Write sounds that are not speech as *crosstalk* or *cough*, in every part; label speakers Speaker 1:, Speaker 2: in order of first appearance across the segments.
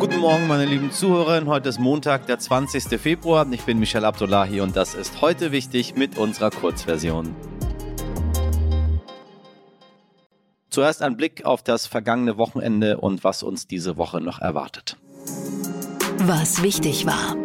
Speaker 1: Guten Morgen, meine lieben Zuhörer. Heute ist Montag, der 20. Februar. Ich bin Michel Abdullahi und das ist heute wichtig mit unserer Kurzversion. Zuerst ein Blick auf das vergangene Wochenende und was uns diese Woche noch erwartet.
Speaker 2: Was wichtig war.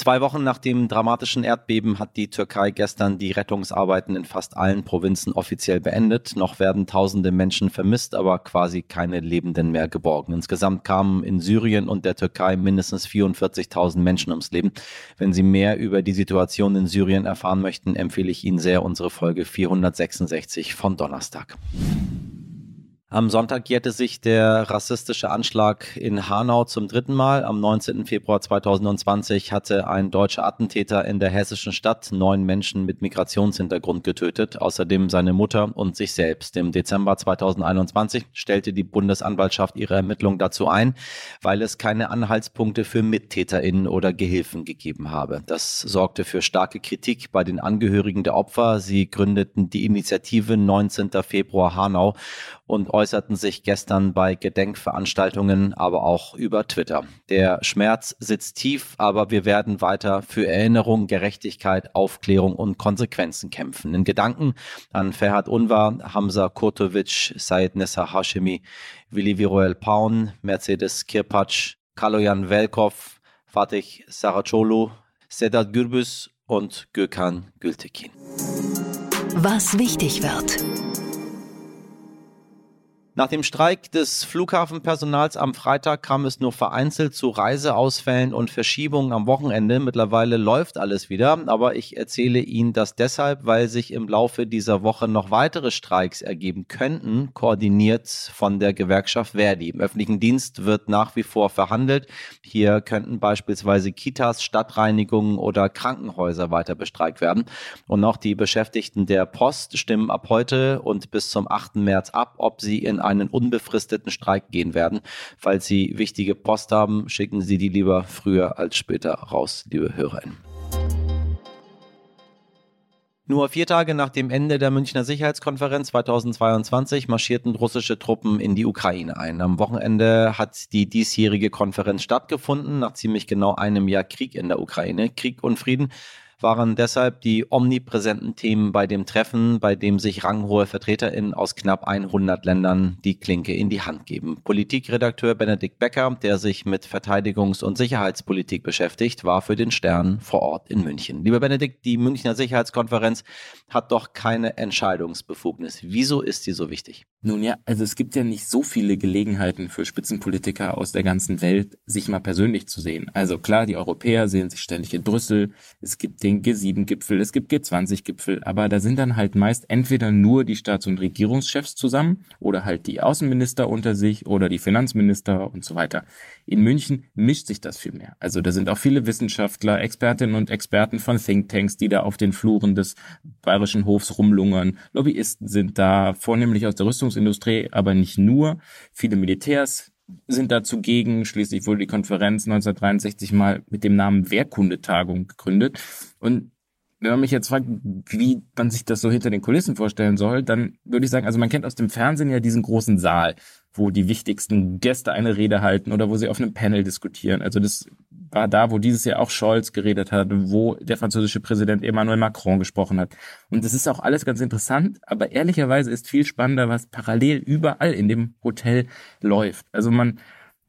Speaker 1: Zwei Wochen nach dem dramatischen Erdbeben hat die Türkei gestern die Rettungsarbeiten in fast allen Provinzen offiziell beendet. Noch werden tausende Menschen vermisst, aber quasi keine Lebenden mehr geborgen. Insgesamt kamen in Syrien und der Türkei mindestens 44.000 Menschen ums Leben. Wenn Sie mehr über die Situation in Syrien erfahren möchten, empfehle ich Ihnen sehr unsere Folge 466 von Donnerstag. Am Sonntag jährte sich der rassistische Anschlag in Hanau zum dritten Mal. Am 19. Februar 2020 hatte ein deutscher Attentäter in der hessischen Stadt neun Menschen mit Migrationshintergrund getötet, außerdem seine Mutter und sich selbst. Im Dezember 2021 stellte die Bundesanwaltschaft ihre Ermittlung dazu ein, weil es keine Anhaltspunkte für MittäterInnen oder Gehilfen gegeben habe. Das sorgte für starke Kritik bei den Angehörigen der Opfer. Sie gründeten die Initiative 19. Februar Hanau und äußerten sich gestern bei Gedenkveranstaltungen, aber auch über Twitter. Der Schmerz sitzt tief, aber wir werden weiter für Erinnerung, Gerechtigkeit, Aufklärung und Konsequenzen kämpfen. In Gedanken an Ferhat Unvar, Hamza Kurtovic, Said Nessa Hashemi, Willi Viruel Paun, Mercedes Kirpatsch, Kaloyan Velkov, Fatih Saracolu, Sedat Gürbüz und Gökhan Gültekin.
Speaker 2: Was wichtig wird.
Speaker 1: Nach dem Streik des Flughafenpersonals am Freitag kam es nur vereinzelt zu Reiseausfällen und Verschiebungen am Wochenende. Mittlerweile läuft alles wieder, aber ich erzähle Ihnen das deshalb, weil sich im Laufe dieser Woche noch weitere Streiks ergeben könnten, koordiniert von der Gewerkschaft Verdi. Im öffentlichen Dienst wird nach wie vor verhandelt. Hier könnten beispielsweise Kitas, Stadtreinigungen oder Krankenhäuser weiter bestreikt werden. Und auch die Beschäftigten der Post stimmen ab heute und bis zum 8. März ab, ob sie in einen unbefristeten Streik gehen werden. Falls Sie wichtige Post haben, schicken Sie die lieber früher als später raus, liebe HörerInnen. Nur vier Tage nach dem Ende der Münchner Sicherheitskonferenz 2022 marschierten russische Truppen in die Ukraine ein. Am Wochenende hat die diesjährige Konferenz stattgefunden, nach ziemlich genau einem Jahr Krieg in der Ukraine. Krieg und Frieden waren deshalb die omnipräsenten Themen bei dem Treffen, bei dem sich ranghohe VertreterInnen aus knapp 100 Ländern die Klinke in die Hand geben. Politikredakteur Benedikt Becker, der sich mit Verteidigungs- und Sicherheitspolitik beschäftigt, war für den Stern vor Ort in München. Lieber Benedikt, die Münchner Sicherheitskonferenz hat doch keine Entscheidungsbefugnis. Wieso ist sie so wichtig?
Speaker 3: Nun ja, also es gibt ja nicht so viele Gelegenheiten für Spitzenpolitiker aus der ganzen Welt, sich mal persönlich zu sehen. Also klar, die Europäer sehen sich ständig in Brüssel. Es gibt den G7-Gipfel, es gibt G20-Gipfel, aber da sind dann halt meist entweder nur die Staats- und Regierungschefs zusammen oder halt die Außenminister unter sich oder die Finanzminister und so weiter. In München mischt sich das viel mehr. Also da sind auch viele Wissenschaftler, Expertinnen und Experten von Thinktanks, die da auf den Fluren des bayerischen Hofs rumlungern. Lobbyisten sind da, vornehmlich aus der Rüstung Rüstungsindustrie, aber nicht nur. Viele Militärs sind da zugegen. Schließlich wurde die Konferenz 1963 mal mit dem Namen Wehrkundetagung gegründet. Und wenn man mich jetzt fragt, wie man sich das so hinter den Kulissen vorstellen soll, dann würde ich sagen, also man kennt aus dem Fernsehen ja diesen großen Saal, wo die wichtigsten Gäste eine Rede halten oder wo sie auf einem Panel diskutieren. Also das war da, wo dieses Jahr auch Scholz geredet hat, wo der französische Präsident Emmanuel Macron gesprochen hat. Und das ist auch alles ganz interessant, aber ehrlicherweise ist viel spannender, was parallel überall in dem Hotel läuft. Also man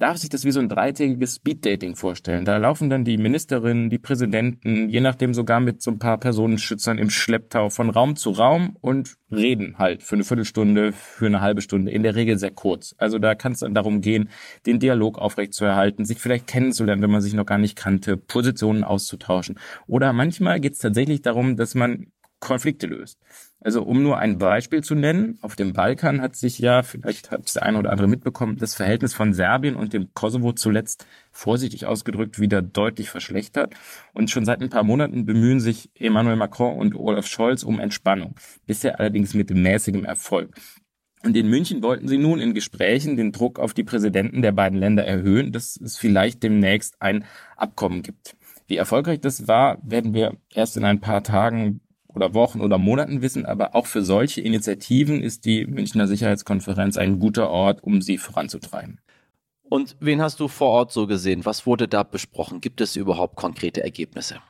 Speaker 3: darf sich das wie so ein dreitägiges Speeddating vorstellen. Da laufen dann die Ministerinnen, die Präsidenten, je nachdem sogar mit so ein paar Personenschützern im Schlepptau von Raum zu Raum und reden halt für eine Viertelstunde, für eine halbe Stunde, in der Regel sehr kurz. Also da kann es dann darum gehen, den Dialog aufrechtzuerhalten, sich vielleicht kennenzulernen, wenn man sich noch gar nicht kannte, Positionen auszutauschen. Oder manchmal geht es tatsächlich darum, dass man Konflikte löst. Also um nur ein Beispiel zu nennen, auf dem Balkan hat sich ja, vielleicht hat es der eine oder andere mitbekommen, das Verhältnis von Serbien und dem Kosovo zuletzt vorsichtig ausgedrückt wieder deutlich verschlechtert. Und schon seit ein paar Monaten bemühen sich Emmanuel Macron und Olaf Scholz um Entspannung, bisher allerdings mit mäßigem Erfolg. Und in München wollten sie nun in Gesprächen den Druck auf die Präsidenten der beiden Länder erhöhen, dass es vielleicht demnächst ein Abkommen gibt. Wie erfolgreich das war, werden wir erst in ein paar Tagen oder Wochen oder Monaten wissen, aber auch für solche Initiativen ist die Münchner Sicherheitskonferenz ein guter Ort, um sie voranzutreiben.
Speaker 1: Und wen hast du vor Ort so gesehen? Was wurde da besprochen? Gibt es überhaupt konkrete Ergebnisse?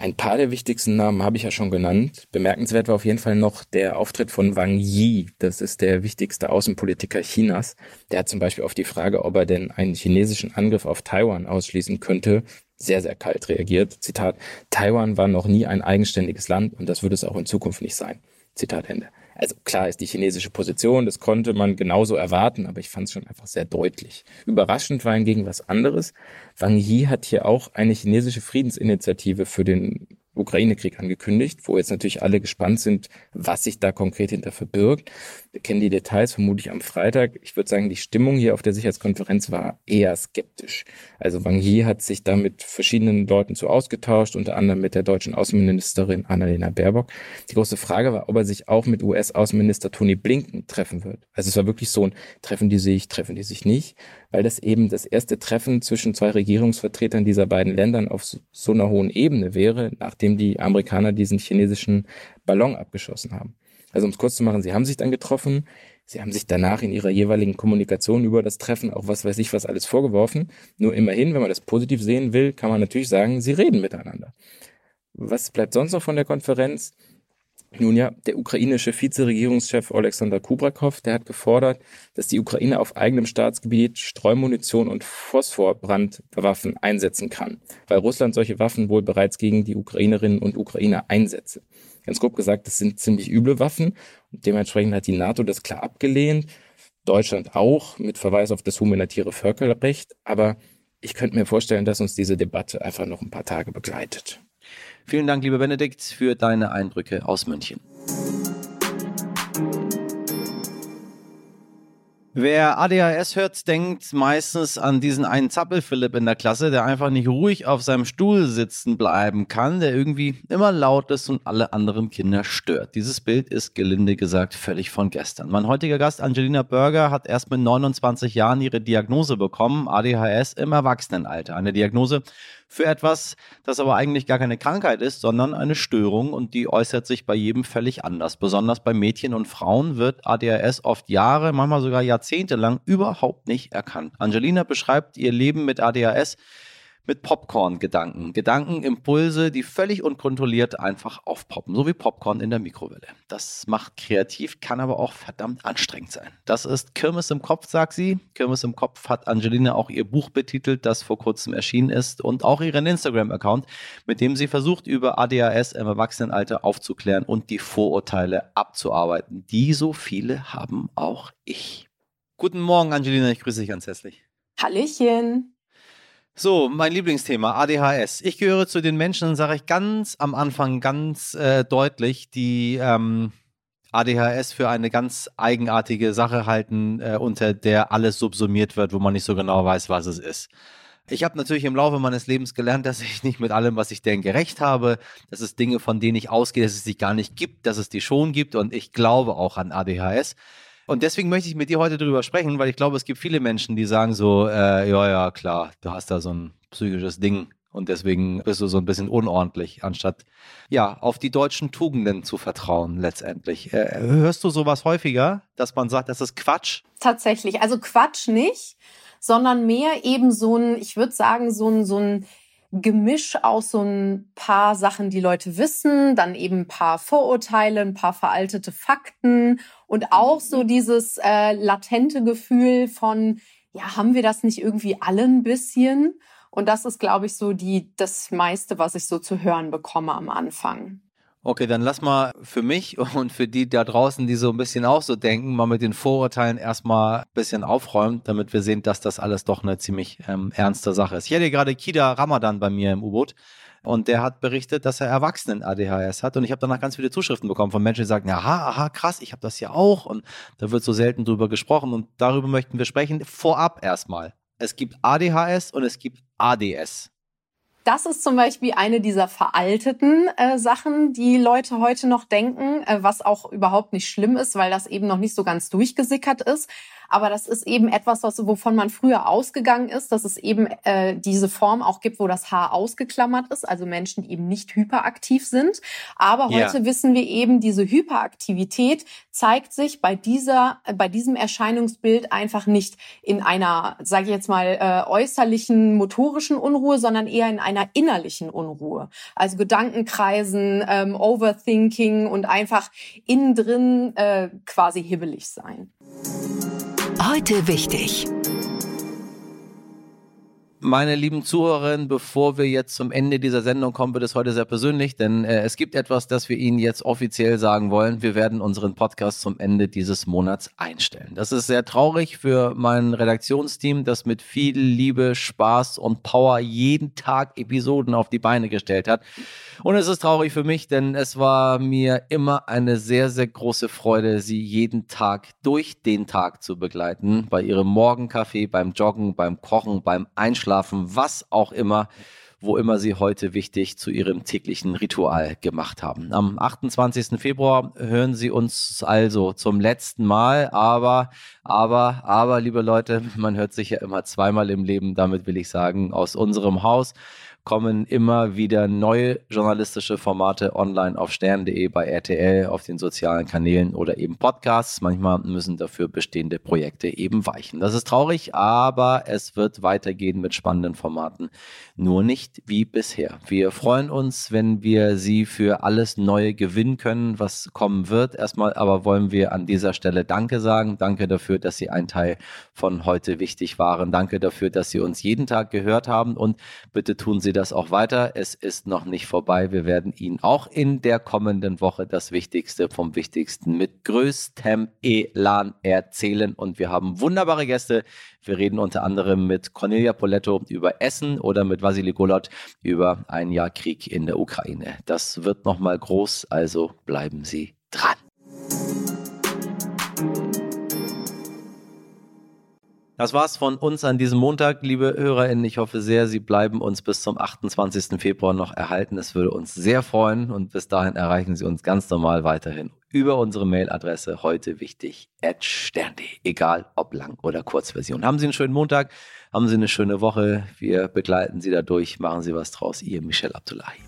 Speaker 3: Ein paar der wichtigsten Namen habe ich ja schon genannt. Bemerkenswert war auf jeden Fall noch der Auftritt von Wang Yi. Das ist der wichtigste Außenpolitiker Chinas. Der hat zum Beispiel auf die Frage, ob er denn einen chinesischen Angriff auf Taiwan ausschließen könnte, sehr, sehr kalt reagiert. Zitat, Taiwan war noch nie ein eigenständiges Land und das wird es auch in Zukunft nicht sein. Zitat Ende. Also klar ist die chinesische Position, das konnte man genauso erwarten, aber ich fand es schon einfach sehr deutlich. Überraschend war hingegen was anderes. Wang Yi hat hier auch eine chinesische Friedensinitiative für den Ukraine-Krieg angekündigt, wo jetzt natürlich alle gespannt sind, was sich da konkret hinter verbirgt. Wir kennen die Details vermutlich am Freitag. Ich würde sagen, die Stimmung hier auf der Sicherheitskonferenz war eher skeptisch. Also Wang Yi hat sich da mit verschiedenen Leuten zu ausgetauscht, unter anderem mit der deutschen Außenministerin Annalena Baerbock. Die große Frage war, ob er sich auch mit US-Außenminister Tony Blinken treffen wird. Also es war wirklich so ein Treffen die sich, treffen die sich nicht weil das eben das erste Treffen zwischen zwei Regierungsvertretern dieser beiden Ländern auf so einer hohen Ebene wäre, nachdem die Amerikaner diesen chinesischen Ballon abgeschossen haben. Also um es kurz zu machen, sie haben sich dann getroffen, sie haben sich danach in ihrer jeweiligen Kommunikation über das Treffen auch was weiß ich was alles vorgeworfen. Nur immerhin, wenn man das positiv sehen will, kann man natürlich sagen, sie reden miteinander. Was bleibt sonst noch von der Konferenz? Nun ja, der ukrainische Vizeregierungschef Alexander Kubrakov, der hat gefordert, dass die Ukraine auf eigenem Staatsgebiet Streumunition und Phosphorbrandwaffen einsetzen kann, weil Russland solche Waffen wohl bereits gegen die Ukrainerinnen und Ukrainer einsetze. Ganz grob gesagt, das sind ziemlich üble Waffen und dementsprechend hat die NATO das klar abgelehnt, Deutschland auch mit Verweis auf das humanitäre Völkerrecht, aber ich könnte mir vorstellen, dass uns diese Debatte einfach noch ein paar Tage begleitet.
Speaker 1: Vielen Dank, lieber Benedikt, für deine Eindrücke aus München. Wer ADHS hört, denkt meistens an diesen einen Zappelphilipp in der Klasse, der einfach nicht ruhig auf seinem Stuhl sitzen bleiben kann, der irgendwie immer laut ist und alle anderen Kinder stört. Dieses Bild ist gelinde gesagt völlig von gestern. Mein heutiger Gast Angelina Berger hat erst mit 29 Jahren ihre Diagnose bekommen, ADHS im Erwachsenenalter. Eine Diagnose, für etwas, das aber eigentlich gar keine Krankheit ist, sondern eine Störung und die äußert sich bei jedem völlig anders. Besonders bei Mädchen und Frauen wird ADHS oft Jahre, manchmal sogar Jahrzehnte lang überhaupt nicht erkannt. Angelina beschreibt ihr Leben mit ADHS mit Popcorn-Gedanken. Gedanken, Impulse, die völlig unkontrolliert einfach aufpoppen, so wie Popcorn in der Mikrowelle. Das macht kreativ, kann aber auch verdammt anstrengend sein. Das ist Kirmes im Kopf, sagt sie. Kirmes im Kopf hat Angelina auch ihr Buch betitelt, das vor kurzem erschienen ist und auch ihren Instagram-Account, mit dem sie versucht, über ADHS im Erwachsenenalter aufzuklären und die Vorurteile abzuarbeiten. Die so viele haben auch ich. Guten Morgen, Angelina, ich grüße dich ganz herzlich.
Speaker 4: Hallöchen.
Speaker 1: So, mein Lieblingsthema, ADHS. Ich gehöre zu den Menschen, sage ich ganz am Anfang ganz äh, deutlich, die ähm, ADHS für eine ganz eigenartige Sache halten, äh, unter der alles subsumiert wird, wo man nicht so genau weiß, was es ist. Ich habe natürlich im Laufe meines Lebens gelernt, *laughs* dass ich nicht mit allem, was ich denke, recht habe. dass es Dinge, von denen ich ausgehe, dass es sie gar nicht gibt, dass es die schon gibt. Und ich glaube auch an ADHS. Und deswegen möchte ich mit dir heute darüber sprechen, weil ich glaube, es gibt viele Menschen, die sagen so, äh, ja, ja, klar, du hast da so ein psychisches Ding und deswegen bist du so ein bisschen unordentlich, anstatt ja auf die deutschen Tugenden zu vertrauen letztendlich. Äh, hörst du sowas häufiger, dass man sagt, das ist Quatsch?
Speaker 4: Tatsächlich, also Quatsch nicht, sondern mehr eben so ein, ich würde sagen, so ein, so ein Gemisch aus so ein paar Sachen, die Leute wissen, dann eben ein paar Vorurteile, ein paar veraltete Fakten und auch so mhm. dieses äh, latente Gefühl von, ja, haben wir das nicht irgendwie alle ein bisschen? Und das ist, glaube ich, so die, das meiste, was ich so zu hören bekomme am Anfang.
Speaker 1: Okay, dann lass mal für mich *laughs* und für die da draußen, die so ein bisschen auch so denken, mal mit den Vorurteilen erstmal ein bisschen aufräumen, damit wir sehen, dass das alles doch eine ziemlich ähm, ernste Sache ist. Ich hatte gerade Kida Ramadan bei mir im U-Boot und der hat berichtet, dass er Erwachsenen-ADHS hat und ich habe danach ganz viele Zuschriften bekommen von Menschen, die sagen, aha, aha, krass, ich habe das ja auch und da wird so selten drüber gesprochen und darüber möchten wir sprechen. Vorab erstmal. Es gibt ADHS und es gibt ADS.
Speaker 4: Das ist zum Beispiel eine dieser veralteten äh, Sachen, die Leute heute noch denken, äh, was auch überhaupt nicht schlimm ist, weil das eben noch nicht so ganz durchgesickert ist. Aber das ist eben etwas, was, wovon man früher ausgegangen ist, dass es eben äh, diese Form auch gibt, wo das Haar ausgeklammert ist, also Menschen, die eben nicht hyperaktiv sind. Aber heute ja. wissen wir eben, diese Hyperaktivität zeigt sich bei dieser, bei diesem Erscheinungsbild einfach nicht in einer, sage ich jetzt mal, äh, äußerlichen motorischen Unruhe, sondern eher in einer innerlichen Unruhe. Also Gedankenkreisen, ähm, Overthinking und einfach innen drin äh, quasi hibbelig sein.
Speaker 2: Heute wichtig.
Speaker 1: Meine lieben Zuhörerinnen, bevor wir jetzt zum Ende dieser Sendung kommen, wird es heute sehr persönlich, denn äh, es gibt etwas, das wir Ihnen jetzt offiziell sagen wollen. Wir werden unseren Podcast zum Ende dieses Monats einstellen. Das ist sehr traurig für mein Redaktionsteam, das mit viel Liebe, Spaß und Power jeden Tag Episoden auf die Beine gestellt hat. Und es ist traurig für mich, denn es war mir immer eine sehr, sehr große Freude, Sie jeden Tag durch den Tag zu begleiten. Bei Ihrem Morgenkaffee, beim Joggen, beim Kochen, beim Einschlafen Einschlafen, was auch immer, wo immer Sie heute wichtig zu Ihrem täglichen Ritual gemacht haben. Am 28. Februar hören Sie uns also zum letzten Mal, aber, aber, aber, liebe Leute, *laughs* man hört sich ja immer zweimal im Leben, damit will ich sagen, aus unserem Haus kommen immer wieder neue journalistische Formate online auf stern.de, bei RTL, auf den sozialen Kanälen oder eben Podcasts. Manchmal müssen dafür bestehende Projekte eben weichen. Das ist traurig, aber es wird weitergehen mit spannenden Formaten. Nur nicht wie bisher. Wir freuen uns, wenn wir Sie für alles Neue gewinnen können, was kommen wird. Erstmal aber wollen wir an dieser Stelle Danke sagen. Danke dafür, dass Sie ein Teil von heute wichtig waren. Danke dafür, dass Sie uns jeden Tag gehört haben und bitte tun Sie das auch weiter. Es ist noch nicht vorbei. Wir werden Ihnen auch in der kommenden Woche das Wichtigste vom Wichtigsten mit größtem Elan erzählen. Und wir haben wunderbare Gäste. Wir reden unter anderem mit Cornelia Poletto über Essen oder mit Vasily Golot über ein Jahr Krieg in der Ukraine. Das wird nochmal groß, also bleiben Sie dran. Das war's von uns an diesem Montag, liebe HörerInnen. Ich hoffe sehr, Sie bleiben uns bis zum 28. Februar noch erhalten. Es würde uns sehr freuen und bis dahin erreichen Sie uns ganz normal weiterhin über unsere Mailadresse heute wichtig at stern.de. Egal ob Lang- oder Kurzversion. Haben Sie einen schönen Montag, haben Sie eine schöne Woche. Wir begleiten Sie dadurch. Machen Sie was draus. Ihr Michel Abdullahi.